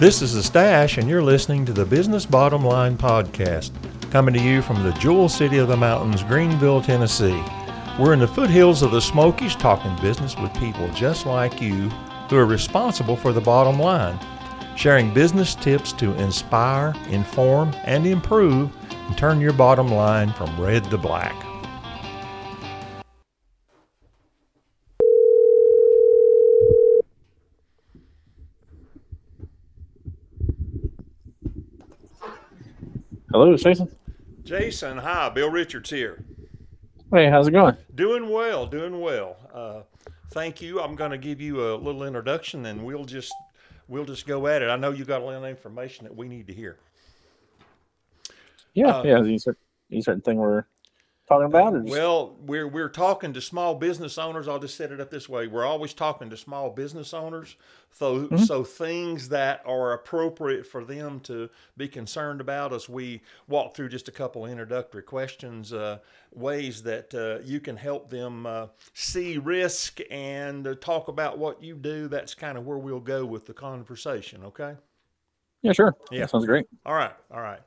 This is The Stash, and you're listening to the Business Bottom Line Podcast, coming to you from the jewel city of the mountains, Greeneville, Tennessee. We're in the foothills of the Smokies talking business with people just like you who are responsible for the bottom line, sharing business tips to inspire, inform, and improve, and turn your bottom line from red to black. Hello, Jason. Jason, hi, Bill Richards here. Hey, how's it going? Doing well, doing well. Uh, thank you. I'm going to give you a little introduction, and we'll just we'll just go at it. I know you got a lot of information that we need to hear. Yeah, Uh, yeah. You certain, you certain thing we're talking about? Or just, Well, we're we're talking to small business owners. I'll just set it up this way: we're always talking to small business owners, so Mm-hmm. so things that are appropriate for them to be concerned about. As we walk through just a couple introductory questions, uh, ways that uh, you can help them uh, see risk and uh, talk about what you do. That's kind of where we'll go with the conversation. Okay. yeah, sure. Yeah. That sounds great. All right, all right.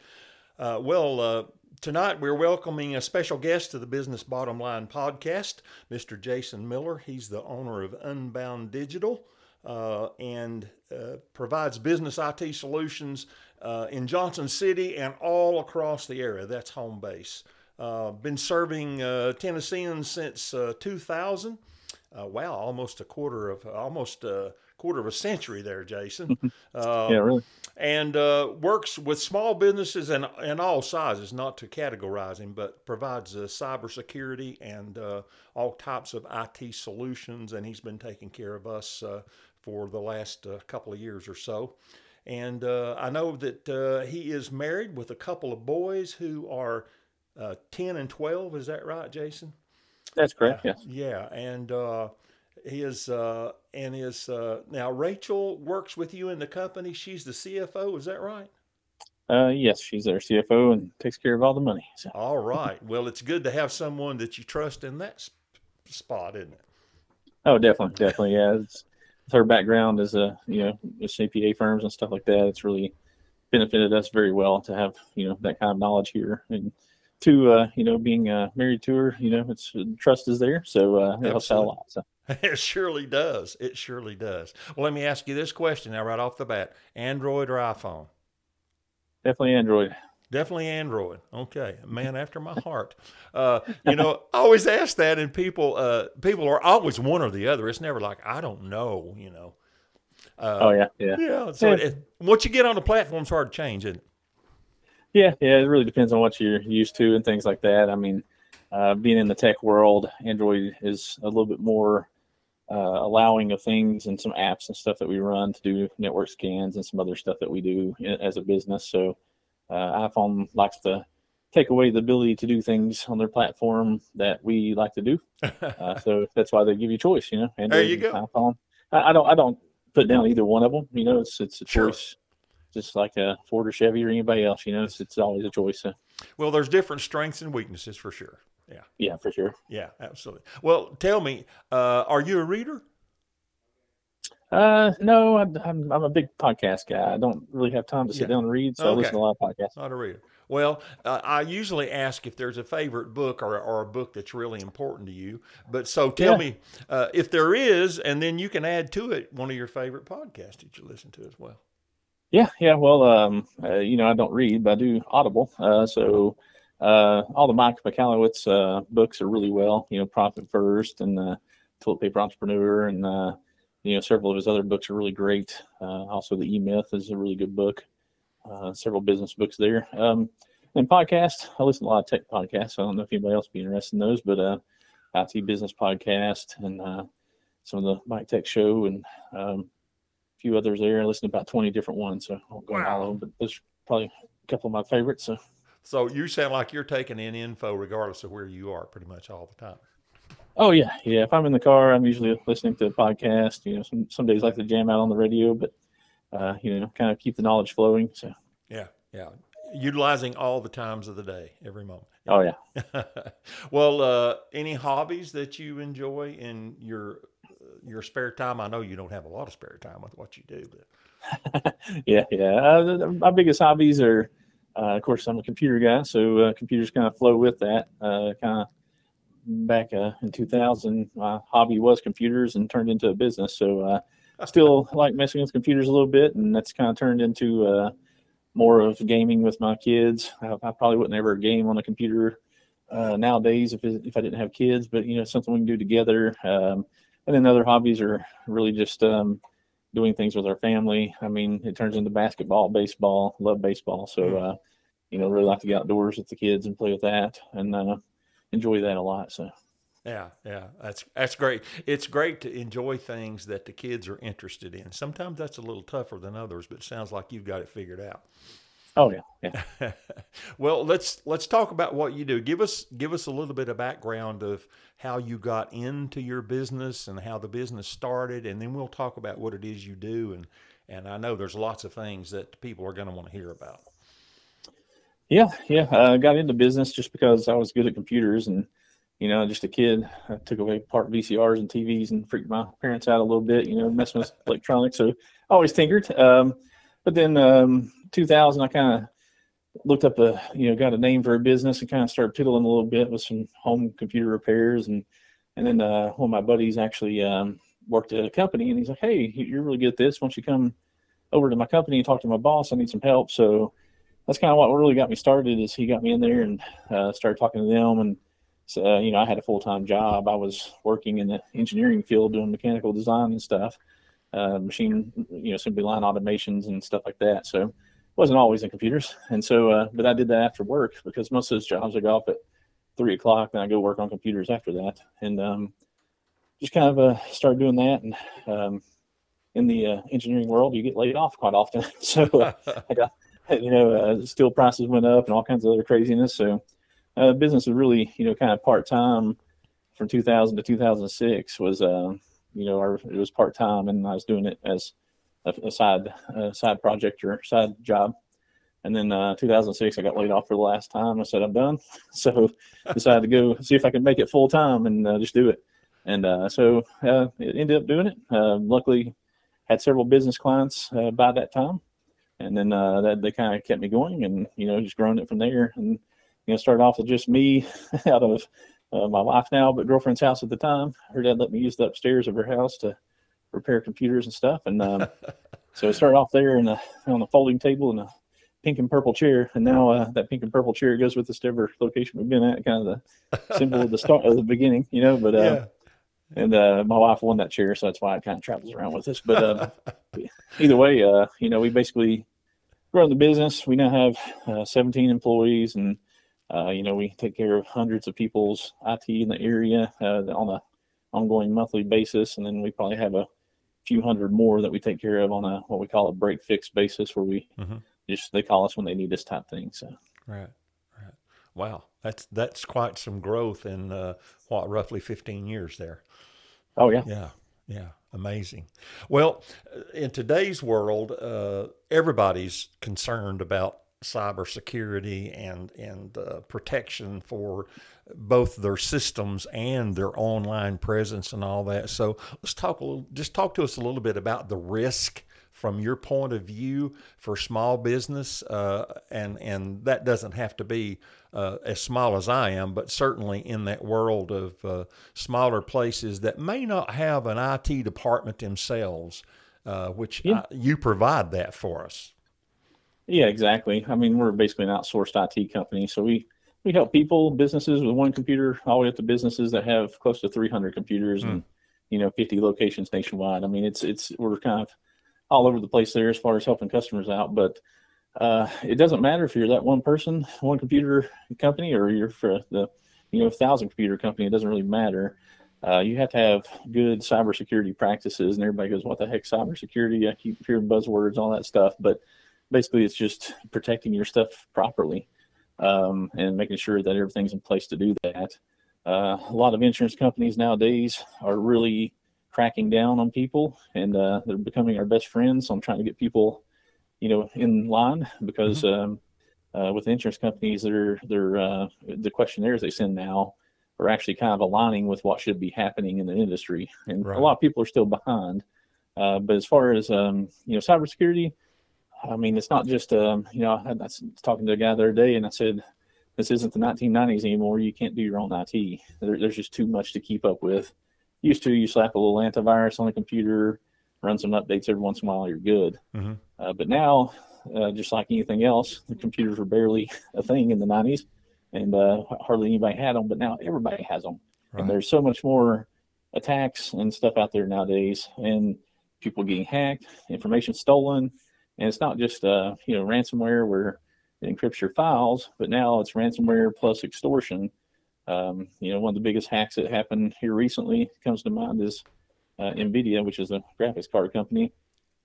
Uh, well, uh, tonight we're welcoming a special guest to the Business Bottom Line podcast, Mr. Jason Miller. He's the owner of Unbound Digital uh, and uh, provides business IT solutions uh, in Johnson City and all across the area. That's home base. Uh, been serving uh, Tennesseans since uh, 2000. Uh, wow, almost a quarter of almost a quarter of a century there, Jason. Uh, yeah, really. and uh, works with small businesses and in all sizes, not to categorize him, but provides uh, cybersecurity and uh, all types of IT solutions. And he's been taking care of us uh, for the last uh, couple of years or so. And uh, I know that uh, he is married with a couple of boys who are uh, 10 and 12. Is that right, Jason? That's correct. Yes. Yeah, and uh, his uh, and his uh, now Rachel works with you in the company. She's the CFO. Is that right? Uh, yes, she's our CFO and takes care of all the money. So, All right. Well, it's good to have someone that you trust in that sp- spot, isn't it? oh, definitely, definitely. Yeah, it's, with her background as a you know with CPA firms and stuff like that, it's really benefited us very well to have you know that kind of knowledge here and. To uh, you know, being uh, married to her, you know, it's trust is there, so uh, it helps out a lot. So, It surely does. It surely does. Well, let me ask you this question now, right off the bat: Android or iPhone? definitely Android. Definitely Android. Okay, man after my heart. Uh, you know, I always ask that, and people, uh, people are always one or the other. It's never like I don't know. You know. Uh, oh yeah, yeah. Yeah. So Yeah. It, once you get on the platform, it's hard to change, isn't it? Yeah, yeah, it really depends on what you're used to and things like that. I mean, uh, being in the tech world, Android is a little bit more uh, allowing of things and some apps and stuff that we run to do network scans and some other stuff that we do as a business. So, uh, iPhone likes to take away the ability to do things on their platform that we like to do. Uh, so that's why they give you choice. You know, Android you and go. iPhone. I, I don't, I don't put down either one of them. You know, it's it's a Sure. Just like a Ford or Chevy or anybody else, you know, it's, it's always a choice. So. well, there's different strengths and weaknesses for sure. Yeah. Yeah, for sure. Yeah. Absolutely. Well, tell me, uh, are you a reader? Uh, no, I'm, I'm I'm a big podcast guy. I don't really have time to sit Yeah. down and read, so I listen to a lot of podcasts. Not a reader. Well, uh, I usually ask if there's a favorite book or, or a book that's really important to you. But so tell Yeah. me uh, if there is, and then you can add to it one of your favorite podcasts that you listen to as well. Yeah, yeah. Well, um, uh, you know, I don't read, but I do Audible. Uh, so uh, all the Mike Michalowicz uh, books are really well. You know, Profit First and uh, Toilet Paper Entrepreneur, and uh, you know, several of his other books are really great. Uh, also, the E Myth is a really good book. Several business books there. Um, and podcast, I listen to a lot of tech podcasts. I don't know if anybody else be interested in those, but uh, IT business podcast and some of the Mike Tech Show and um, few others there. I listen to about 20 different ones, so I won't go into all of them, but those are probably a couple of my favorites. So So you sound like you're taking in info regardless of where you are pretty much all the time. Oh yeah, yeah. If I'm in the car, I'm usually listening to a podcast. You know, some some days I like to jam out on the radio, but uh, you know, kind of keep the knowledge flowing. So, Yeah. Yeah. Utilizing all the times of the day, every moment. oh yeah. well, uh, any hobbies that you enjoy in your your spare time? I know you don't have a lot of spare time with what you do, but yeah, yeah. Uh, my biggest hobbies are, uh, of course, I'm a computer guy, so uh, computers kind of flow with that. Uh, kind of back uh, in 2000, my hobby was computers and turned into a business. So uh, I still like messing with computers a little bit, and that's kind of turned into more of gaming with my kids. I, I, probably wouldn't ever game on a computer nowadays if if I didn't have kids, but you know, something we can do together. Um, and then other hobbies are really just um, doing things with our family. I mean, it turns into basketball, baseball. Love baseball, so mm. uh, you know, really like to get outdoors with the kids and play with that, and uh, enjoy that a lot. So. Yeah, yeah, that's that's great. It's great to enjoy things that the kids are interested in. Sometimes that's a little tougher than others, but it sounds like you've got it figured out. Oh yeah, yeah. well, let's let's talk about what you do. Give us give us a little bit of background of how you got into your business and how the business started, and then we'll talk about what it is you do. and And I know there's lots of things that people are going to want to hear about. Yeah, yeah. I got into business just because I was good at computers and you know, just a kid. I took away part VCRs and TVs and freaked my parents out a little bit, you know, messing with electronics. So I always tinkered. Um, but then um, 2000, I kind of looked up a, you know, got a name for a business and kind of started piddling a little bit with some home computer repairs. And, and then uh, one of my buddies actually um, worked at a company and he's like, Hey, you're really good at this. Why don't you come over to my company and talk to my boss? I need some help. So that's kind of what really got me started is he got me in there and uh, started talking to them. And so, uh, you know, I had a full-time job. I was working in the engineering field doing mechanical design and stuff uh, machine, you know, assembly line automations and stuff like that. So wasn't always in computers. And so, uh, but I did that after work because most of those jobs I go off at three o'clock and I go work on computers after that. And um, just kind of uh, started doing that. And um, in the uh, engineering world, you get laid off quite often. so uh, I got, you know, uh, steel prices went up and all kinds of other craziness. So uh, business was really, you know, kind of part time from 2000 to 2006 was, uh, you know, our, it was part time, and I was doing it as a, a side a side project or side job. And then uh, 2006, I got laid off for the last time. I said I'm done, so decided to go see if I could make it full time and uh, just do it. And uh, so uh, ended up doing it. Uh, luckily, had several business clients uh, by that time, and then that they kind of kept me going, and you know just growing it from there. And you know started off with just me out of uh, my wife now, but girlfriend's house at the time. Her dad let me use the upstairs of her house to repair computers and stuff. And um, so I started off there in a, on the folding table and a pink and purple chair. And now uh, that pink and purple chair goes with us to every location we've been at, kind of the symbol of the start of the beginning, you know. But uh, yeah. and uh, my wife won that chair, so that's why it kind of travels around with us. But uh, either way, uh, you know, we basically run the business. We now have uh, 17 employees and uh, you know, we take care of hundreds of people's IT in the area uh, on a ongoing monthly basis, and then we probably have a few hundred more that we take care of on a what we call a break fix basis, where we mm-hmm. just they call us when they need us type thing. So right, right, wow, that's that's quite some growth in uh, what roughly fifteen years there. Oh yeah, yeah, yeah, amazing. Well, in today's world, uh, everybody's concerned about cybersecurity and and uh, protection for both their systems and their online presence and all that. So let's talk a little, just talk to us a little bit about the risk from your point of view for small business, uh, and and that doesn't have to be uh, as small as I am, but certainly in that world of uh, smaller places that may not have an IT department themselves, uh, which yeah. I, you provide that for us. Yeah, exactly. I mean, we're basically an outsourced IT company, so we we help people, businesses with one computer, all the way up to businesses that have close to 300 computers mm. and you know 50 locations nationwide. I mean, it's it's we're kind of all over the place there as far as helping customers out, but uh, it doesn't matter if you're that one person, one computer company, or you're for the you know thousand computer company. It doesn't really matter. Uh, you have to have good cybersecurity practices, and everybody goes, "What the heck, cybersecurity?" I keep hearing buzzwords, all that stuff, but basically it's just protecting your stuff properly um, and making sure that everything's in place to do that. Uh, a lot of insurance companies nowadays are really cracking down on people and uh, they're becoming our best friends. So I'm trying to get people, you know, in line because mm-hmm. um, uh, with insurance companies, they're, they're, uh, the questionnaires they send now are actually kind of aligning with what should be happening in the industry. And right. a lot of people are still behind. Uh, but as far as um, you know, cybersecurity, I mean, it's not just um, you know, I, I was talking to a guy the other day, and I said, this isn't the 1990s anymore. You can't do your own IT. There, there's just too much to keep up with. Used to, you slap a little antivirus on the computer, run some updates every once in a while, you're good. Mm-hmm. Uh, but now, uh, just like anything else, the computers were barely a thing in the 90s, and uh, hardly anybody had them. But now everybody has them, right. and there's so much more attacks and stuff out there nowadays, and people getting hacked, information stolen, and it's not just uh, you know ransomware where it encrypts your files, but now it's ransomware plus extortion. Um, you know, one of the biggest hacks that happened here recently comes to mind is uh, NVIDIA, which is a graphics card company.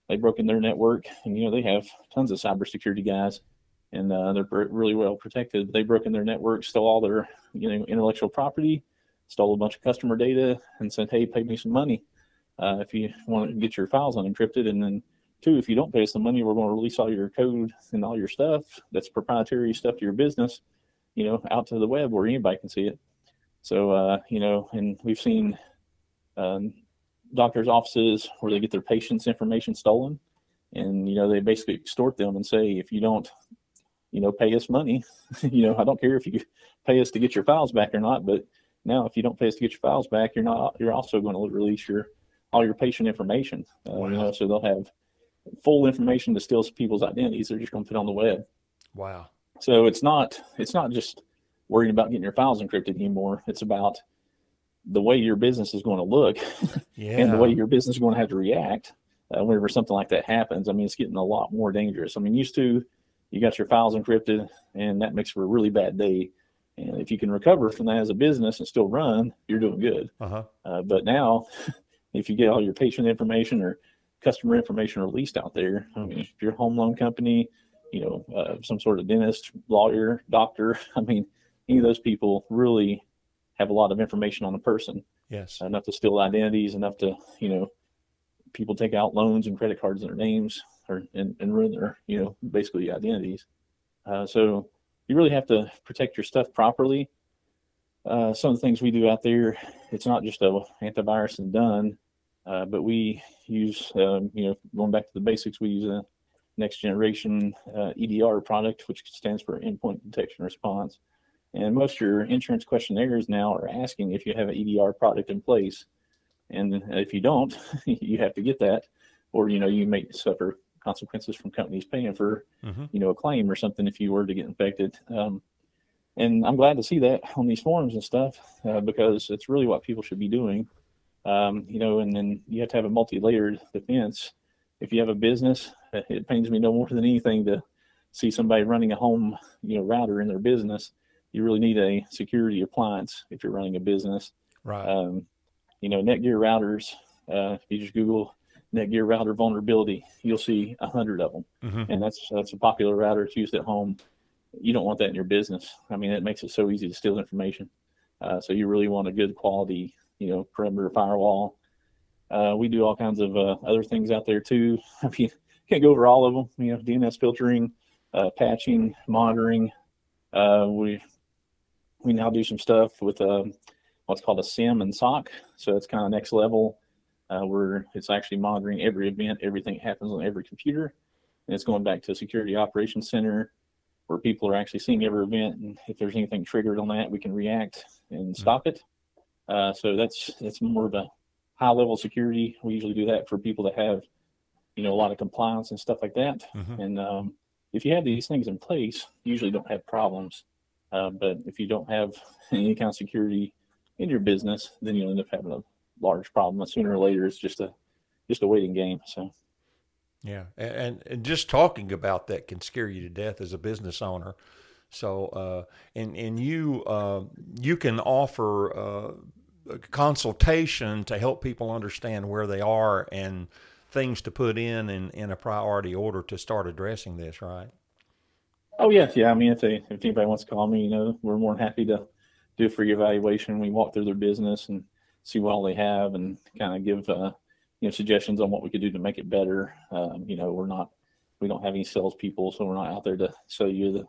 They broke in their network, and you know they have tons of cybersecurity guys, and uh, they're really well protected. They broke in their network, stole all their you know intellectual property, stole a bunch of customer data, and said, "Hey, pay me some money uh, if you want to get your files unencrypted." And then, two, if you don't pay us the money, we're going to release all your code and all your stuff that's proprietary stuff to your business, you know, out to the web where anybody can see it. So, uh, you know, and we've seen um, doctors' offices where they get their patients' information stolen, and you know they basically extort them and say, if you don't, you know, pay us money, you know, I don't care if you pay us to get your files back or not, but now if you don't pay us to get your files back, you're not, you're also going to release your all your patient information. Uh, wow. You know, so they'll have full information to steal people's identities. They're just going to put on the web. Wow. So it's not it's not just worrying about getting your files encrypted anymore. It's about the way your business is going to look yeah. and the way your business is going to have to react uh, whenever something like that happens. I mean, it's getting a lot more dangerous. I mean, used to you got your files encrypted and that makes for a really bad day. And if you can recover from that as a business and still run, you're doing good. Uh-huh. Uh, but now, if you get all your patient information or customer information released out there, I mean, if you're a home loan company, you know, uh, some sort of dentist, lawyer, doctor, I mean, any of those people really have a lot of information on a person. Yes. Enough to steal identities, enough to, you know, people take out loans and credit cards in their names or and, and ruin their, you know, basically identities. Uh, so you really have to protect your stuff properly. Uh, some of the things we do out there, it's not just a antivirus and done, uh, but we use, um, you know, going back to the basics, we use a next generation uh, EDR product, which stands for endpoint detection response. And most of your insurance questionnaires now are asking if you have an EDR product in place. And if you don't, you have to get that, or you know, you may suffer consequences from companies paying for, mm-hmm. you know, a claim or something if you were to get infected. Um, and I'm glad to see that on these forums and stuff uh, because it's really what people should be doing. Um, you know, and then you have to have a multi-layered defense. If you have a business, it pains me no more than anything to see somebody running a home, you know, router in their business you really need a security appliance if you're running a business. Right. Um, you know, Netgear routers. Uh, if you just Google Netgear router vulnerability, you'll see a hundred of them, mm-hmm. and that's that's a popular router. It's used at home. You don't want that in your business. I mean, it makes it so easy to steal information. Uh, so you really want a good quality, you know, perimeter firewall. Uh, we do all kinds of uh, other things out there too. I mean, can't go over all of them. You know, DNS filtering, uh, patching, monitoring. Uh, we we now do some stuff with uh, what's called a SIEM and SOC. So it's kind of next level uh, where it's actually monitoring every event, everything that happens on every computer. And it's going back to a security operations center where people are actually seeing every event. And if there's anything triggered on that, we can react and mm-hmm. stop it. Uh, so that's that's more of a high level security. We usually do that for people that have, you know, a lot of compliance and stuff like that. Mm-hmm. And um, if you have these things in place, you usually don't have problems. Uh, but if you don't have any kind of security in your business, then you'll end up having a large problem. And sooner or later, it's just a just a waiting game. So. Yeah, and and just talking about that can scare you to death as a business owner. So, uh, and and you uh, you can offer uh, consultation to help people understand where they are and things to put in in, in a priority order to start addressing this, right? Oh yes, yeah. I mean, if they, if anybody wants to call me, you know, we're more than happy to do a free evaluation. We walk through their business and see what all they have, and kind of give uh, you know suggestions on what we could do to make it better. Um, you know, we're not we don't have any salespeople, so we're not out there to sell you the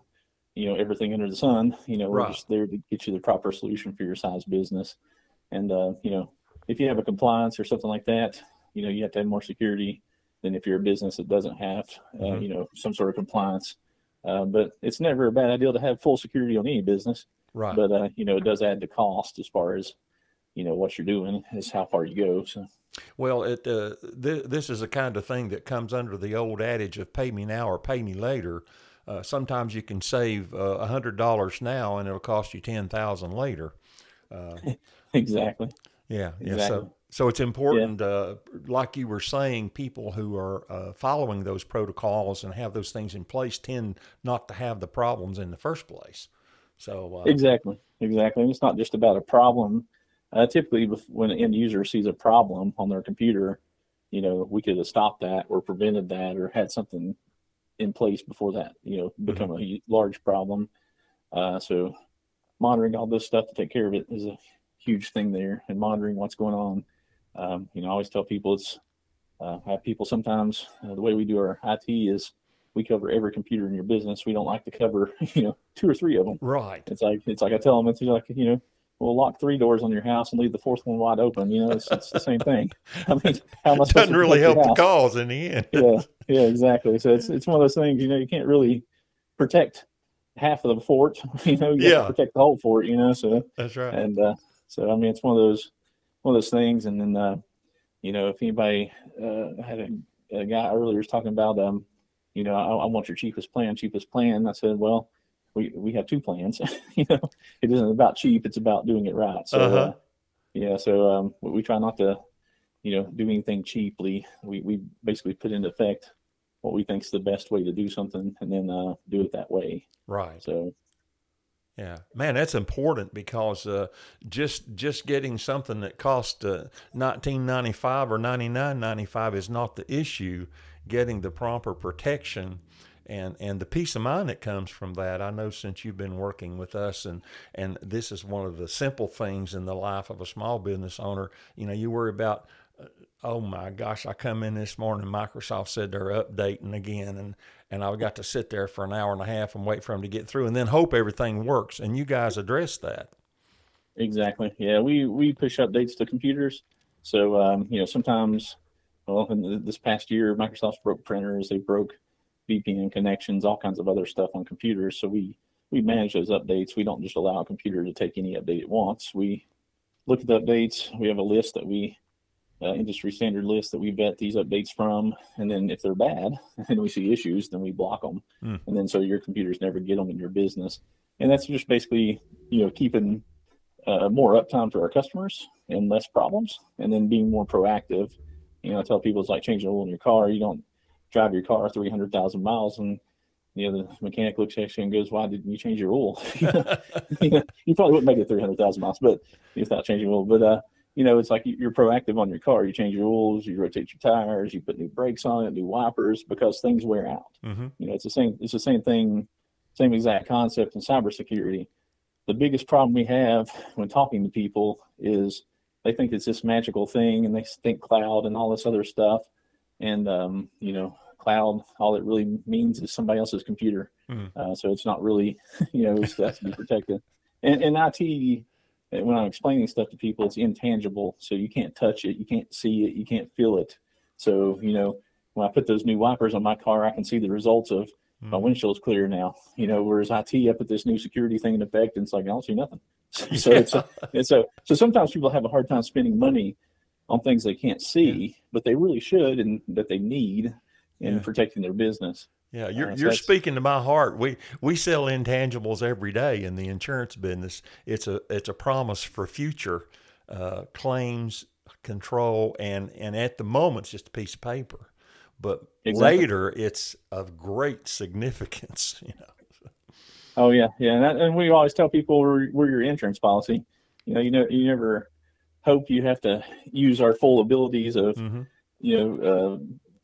you know everything under the sun. You know, we're right. just there to get you the proper solution for your size business. And uh, you know, if you have a compliance or something like that, you know, you have to have more security than if you're a business that doesn't have, uh, Mhm. you know, some sort of compliance. Uh, but it's never a bad idea to have full security on any business. Right. But uh, you know, it does add to cost as far as you know what you're doing is how far you go. So Well, it uh, th- this is the kind of thing that comes under the old adage of "pay me now or pay me later." Uh, sometimes you can save uh, a hundred dollars now, and it'll cost you ten thousand later. exactly. Yeah, yeah. Exactly. So, so it's important, uh, like you were saying, people who are uh, following those protocols and have those things in place tend not to have the problems in the first place. So, uh, Exactly, exactly. And it's not just about a problem. Uh, typically, when an end user sees a problem on their computer, you know, we could have stopped that or prevented that or had something in place before that, you know, become a large problem. Uh, so, monitoring all this stuff to take care of it is a huge thing there, and monitoring what's going on. Um, you know, I always tell people it's. Uh, I have people sometimes uh, the way we do our IT is we cover every computer in your business. We don't like to cover, you know, two or three of them. right. It's like it's like I tell them it's like you know we'll lock three doors on your house and leave the fourth one wide open. You know, it's, it's the same thing. I mean, how I Doesn't really help the cause in the end. Yeah, yeah, exactly. So it's it's one of those things. You know, you can't really protect half of the fort. You know, you Yeah. have to protect the whole fort. You know, so That's right. and uh, so I mean, it's one of those one of those things. And then uh, you know, if anybody uh, had a, a guy earlier was talking about um, you know, I, I want your cheapest plan, cheapest plan. I said, well, we we have two plans. you know, it isn't about cheap; it's about doing it right. So Uh-huh. uh, yeah, so um, we, we try not to, you know, do anything cheaply. We we basically put into effect what we think is the best way to do something, and then uh, do it that way. Right. So Yeah, man, that's important because uh, just just getting something that cost uh, nineteen ninety five or ninety nine ninety five is not the issue. Getting the proper protection and and the peace of mind that comes from that. I know since you've been working with us, and and this is one of the simple things in the life of a small business owner. You know, you worry about. uh, Oh my gosh! I come in this morning. Microsoft said they're updating again, and and I've got to sit there for an hour and a half and wait for them to get through, and then hope everything works. And you guys address that. Exactly. Yeah, we we push updates to computers. So um, you know, sometimes, well, in this past year, Microsoft's broke printers, they broke VPN connections, all kinds of other stuff on computers. So we we manage those updates. We don't just allow a computer to take any update it wants. We look at the updates. We have a list that we uh, industry standard list that we vet these updates from, and then if they're bad and we see issues, then we block them. Hmm. And then so your computers never get them in your business. And that's just basically you know keeping uh, more uptime for our customers and less problems, and then being more proactive. You know, I tell people it's like changing oil in your car. You don't drive your car 300,000 miles and you know, the mechanic looks at you and goes, why didn't you change your oil? you, know, you probably wouldn't make it 300,000 miles, but without changing oil. But, uh, you know, it's like you're proactive on your car. You change your oils, you rotate your tires, you put new brakes on it, new wipers, because things wear out mm-hmm. you know it's the same it's the same thing same exact concept in cybersecurity the biggest problem we have when talking to people is they think it's this magical thing and they think cloud and all this other stuff and um, you know cloud all it really means is somebody else's computer Mhm. uh, so it's not really you know it's has to be protected and, and it when i'm explaining stuff to people it's intangible so you can't touch it you can't see it you can't feel it so you know when i put those new wipers on my car i can see the results of my Mm-hmm. windshield's clear now. You know, whereas IT, I put this new security thing in effect, and it's like I don't see nothing. so it's a, it's a so sometimes people have a hard time spending money on things they can't see, but they really should and that they need in Yeah. protecting their business. Yeah, you're Uh, so you're speaking to my heart. We we sell intangibles every day in the insurance business. It's a it's a promise for future uh, claims control, and and at the moment it's just a piece of paper, but Exactly. later it's of great significance. You know. Oh yeah, yeah, and, that, and we always tell people we're, we're your insurance policy. You know, you know, you never hope you have to use our full abilities of Mhm. you know, uh,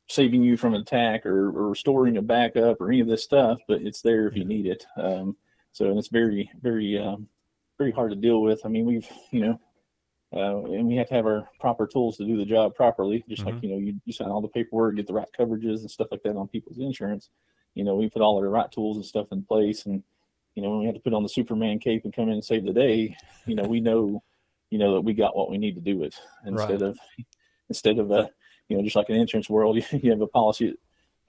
saving you from an attack or, or restoring a backup or any of this stuff, but it's there if you need it. Um, so, and it's very, very, um, very hard to deal with. I mean, we've, you know, uh, and we have to have our proper tools to do the job properly. Just like, you know, you, you sign all the paperwork, get the right coverages and stuff like that on people's insurance. You know, we put all the right tools and stuff in place. And, you know, when we have to put on the Superman cape and come in and save the day, you know, we know, you know, that we got what we need to do it instead of, instead of, uh, you know, just like in the insurance world, you have a policy,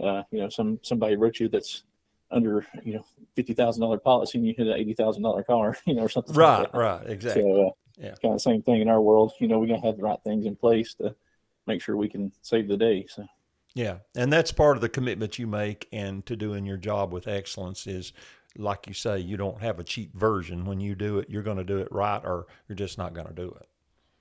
uh, you know, some somebody wrote you that's under you know fifty thousand dollar policy and you hit an eighty thousand dollar car, you know, or something. Right, like right, exactly. So uh, yeah, kind of the same thing in our world. You know, we gotta have the right things in place to make sure we can save the day. So yeah, and that's part of the commitment you make and to doing your job with excellence is. Like you say, you don't have a cheap version. When you do it, you're going to do it right, or you're just not going to do it.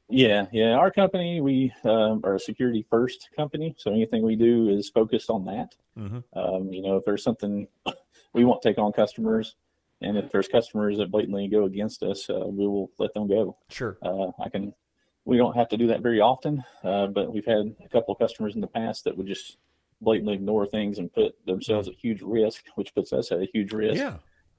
Yeah, yeah. Our company, we um, are a security first company, so anything we do is focused on that. Mm-hmm. Um, you know, if there's something we won't take on customers, and if there's customers that blatantly go against us, uh, we will let them go. Sure. Uh, I can. We don't have to do that very often, uh, but we've had a couple of customers in the past that would just blatantly ignore things and put themselves at huge risk, which puts us at a huge risk. Yeah.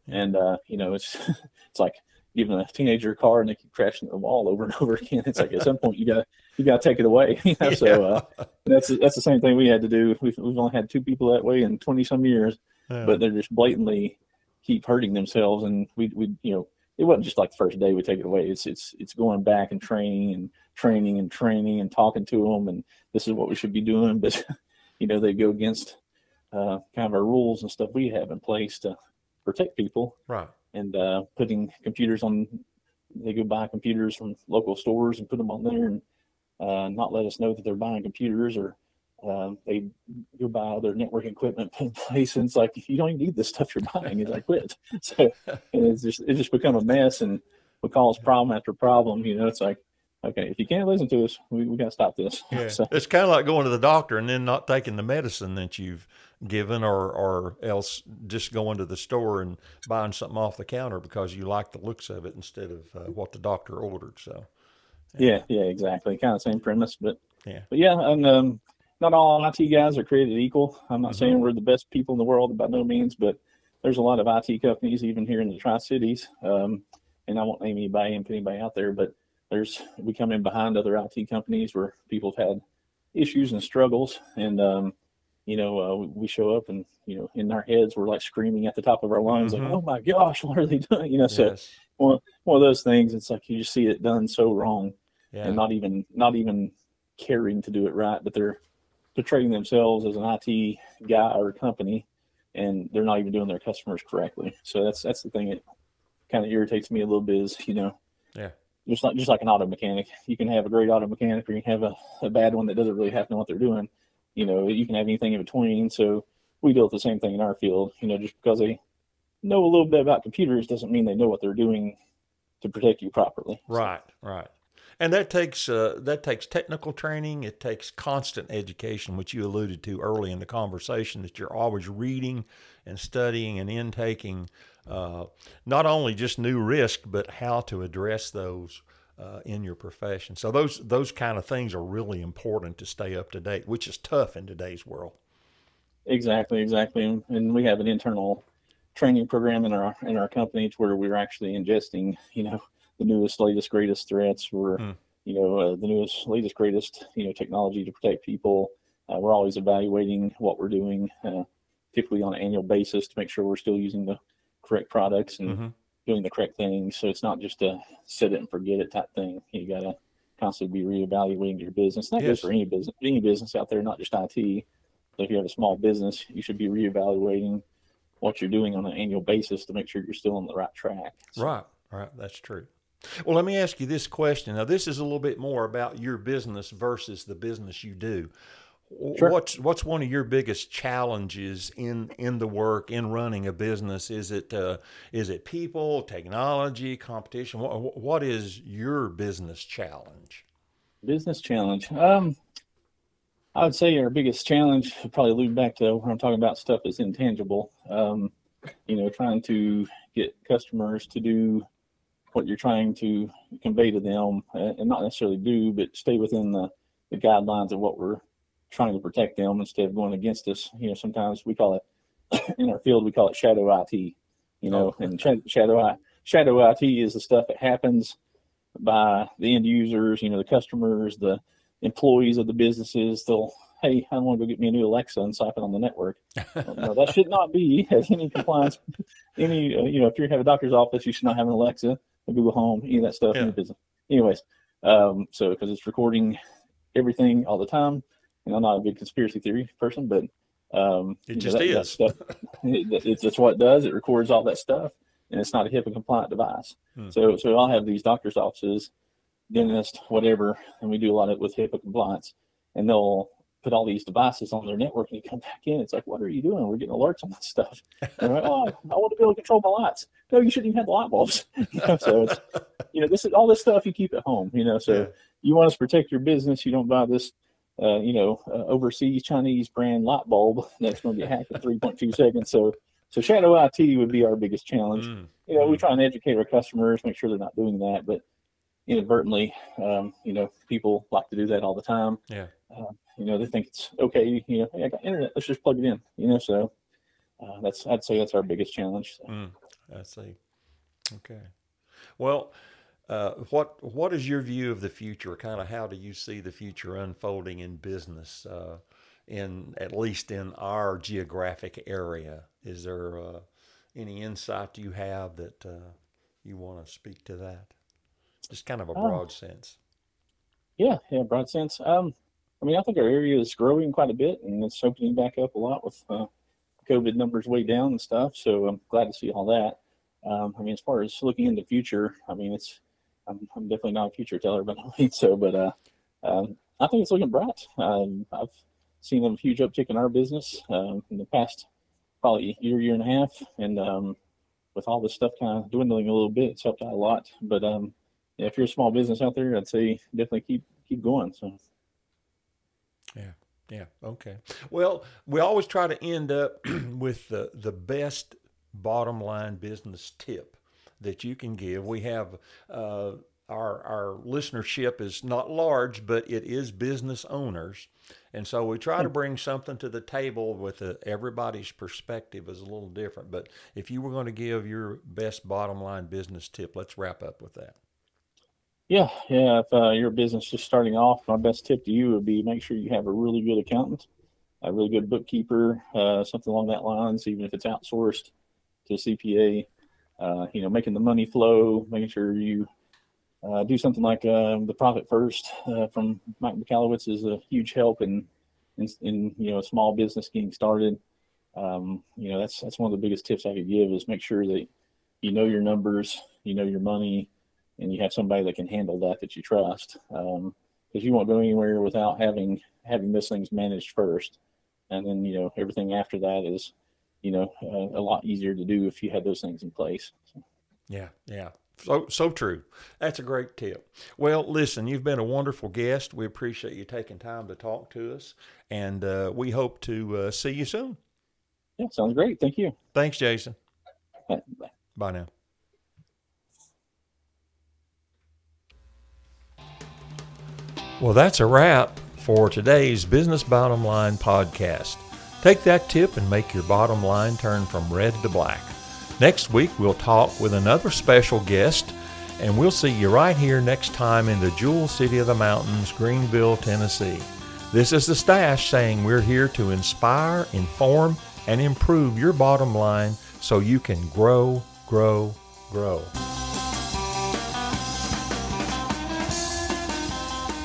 And uh, you know, it's it's like giving a teenager a car and they keep crashing the wall over and over again. It's like at some point you got you got to take it away. You know? yeah. So uh, that's that's the same thing we had to do. We've, we've only had two people that way in twenty some years, yeah. but they're just blatantly keep hurting themselves. And we we you know it wasn't just like the first day we take it away. It's it's it's going back and training and training and training and talking to them and this is what we should be doing. But you know they go against uh, kind of our rules and stuff we have in place to protect people. Right and uh, putting computers on. They go buy computers from local stores and put them on there, and uh, not let us know that they're buying computers, or uh, they go buy other network equipment in place. And it's like you don't even need this stuff you're buying. It's like quit. So it's just it just become a mess, and we cause problem after problem. You know, it's like okay, if you can't listen to us, we, we got to stop this. Yeah. So, it's kind of like going to the doctor and then not taking the medicine that you've given or, or else just going to the store and buying something off the counter because you like the looks of it instead of uh, what the doctor ordered. So, yeah, yeah, exactly. Kind of same premise, but yeah, but yeah, and um, not all IT guys are created equal. I'm not mm-hmm. saying we're the best people in the world by no means, but there's a lot of IT companies even here in the Tri Cities. Um, and I won't name anybody and put anybody out there, but there's we come in behind other IT companies where people have had issues and struggles, and um, you know uh, we show up and you know in our heads we're like screaming at the top of our lungs mm-hmm. like oh my gosh what are they doing you know so yes. one, one of those things it's like you just see it done so wrong yeah. and not even not even caring to do it right but they're portraying themselves as an IT guy or company and they're not even doing their customers correctly so that's that's the thing that kind of irritates me a little bit is you know just like just like an auto mechanic. You can have a great auto mechanic, or you can have a, a bad one that doesn't really have to know what they're doing. You know, you can have anything in between. So we deal with the same thing in our field. You know, just because they know a little bit about computers doesn't mean they know what they're doing to protect you properly. Right, right. And that takes uh, that takes technical training. It takes constant education, which you alluded to early in the conversation. That you're always reading and studying and intaking uh, not only just new risk, but how to address those uh, in your profession. So those those kind of things are really important to stay up to date, which is tough in today's world. Exactly, exactly, and we have an internal training program in our in our company to where we're actually ingesting, you know, the newest, latest, greatest threats. We're, mm. you know, uh, the newest, latest, greatest, you know, technology to protect people. Uh, we're always evaluating what we're doing, uh, typically on an annual basis, to make sure we're still using the correct products and mm-hmm. doing the correct things. So it's not just a set it and forget it type thing. You got to constantly be reevaluating your business. That yes. goes for any business, any business out there, not just IT. So if you have a small business, you should be reevaluating what you're doing on an annual basis to make sure you're still on the right track. So, right, right. That's true. Well, let me ask you this question. Now, this is a little bit more about your business versus the business you do. Sure. What's what's one of your biggest challenges in in the work in running a business? Is it uh, is it people, technology, competition? What what is your business challenge? Business challenge. Um, I would say our biggest challenge probably allude back to when I'm talking about stuff that's intangible. Um, you know, trying to get customers to do what you're trying to convey to them, and not necessarily do, but stay within the, the guidelines of what we're trying to protect them instead of going against us. You know, sometimes we call it in our field we call it shadow IT. You know, oh. and shadow shadow IT is the stuff that happens by the end users. You know, the customers, the employees of the businesses. They'll hey, I want to go get me a new Alexa and slap it on the network. no, that should not be as any compliance. Any, uh, you know, if you have a doctor's office, you should not have an Alexa, Google Home, any of that stuff yeah. business. Anyways, um, so because it's recording everything all the time, you know, I'm not a big conspiracy theory person, but um, it just know, that, is. That stuff, it, it's just what it does. It records all that stuff, and it's not a HIPAA compliant device. Hmm. So, so I'll have these doctors' offices, dentist, whatever, and we do a lot of it with HIPAA compliance, and they'll put all these devices on their network and you come back in. It's like, what are you doing? We're getting alerts on this stuff. And like, oh, I want to be able to control my lights. No, you shouldn't even have the light bulbs. you know, so it's, you know, this is all this stuff you keep at home, you know, so yeah. you want to protect your business. You don't buy this, uh, you know, uh, overseas Chinese brand light bulb that's going to get hacked in 3.2 seconds. So, so shadow IT would be our biggest challenge. Mm. You know, mm. we try and educate our customers, make sure they're not doing that, but inadvertently, um, you know, people like to do that all the time. Yeah. Uh, you know, they think it's okay. You know, hey, I got internet. Let's just plug it in. You know, so uh, that's I'd say that's our biggest challenge. So. Mm, I see. Okay. Well, uh, what what is your view of the future? Kind of how do you see the future unfolding in business? Uh, in at least in our geographic area, is there uh, any insight you have that uh, you want to speak to that? Just kind of a oh. broad sense. Yeah, yeah, broad sense. Um, I mean, I think our area is growing quite a bit, and it's opening back up a lot with uh, COVID numbers way down and stuff. So I'm glad to see all that. Um, I mean, as far as looking in the future, I mean, it's I'm, I'm definitely not a future teller, but I mean, so, but uh, um, I think it's looking bright. Um, I've seen a huge uptick in our business um, in the past probably year, year and a half, and um, with all this stuff kind of dwindling a little bit, it's helped out a lot. But um, yeah, if you're a small business out there, I'd say definitely keep keep going. So. Yeah. Okay. Well, we always try to end up with the the best bottom line business tip that you can give. We have uh, our our listenership is not large, but it is business owners, and so we try to bring something to the table with a, everybody's perspective is a little different. But if you were going to give your best bottom line business tip, let's wrap up with that. Yeah, yeah. If uh, your business just starting off, my best tip to you would be make sure you have a really good accountant, a really good bookkeeper, uh, something along that lines. Even if it's outsourced to a CPA, uh, you know, making the money flow, making sure you uh, do something like um, the profit first uh, from Mike Michalowicz is a huge help in, in, in you know a small business getting started. Um, you know, that's that's one of the biggest tips I could give is make sure that you know your numbers, you know your money and you have somebody that can handle that that you trust. Because um, you won't go anywhere without having having those things managed first, and then you know everything after that is you know uh, a lot easier to do if you had those things in place. So. Yeah, yeah. So so true. That's a great tip. Well, listen, you've been a wonderful guest. We appreciate you taking time to talk to us, and uh, we hope to uh, see you soon. Yeah, sounds great. Thank you. Thanks, Jason. Bye. Bye now. Well, that's a wrap for today's Business Bottom Line podcast. Take that tip and make your bottom line turn from red to black. Next week, we'll talk with another special guest, and we'll see you right here next time in the Jewel City of the Mountains, Greeneville, Tennessee. This is the Stash saying we're here to inspire, inform, and improve your bottom line so you can grow, grow, grow.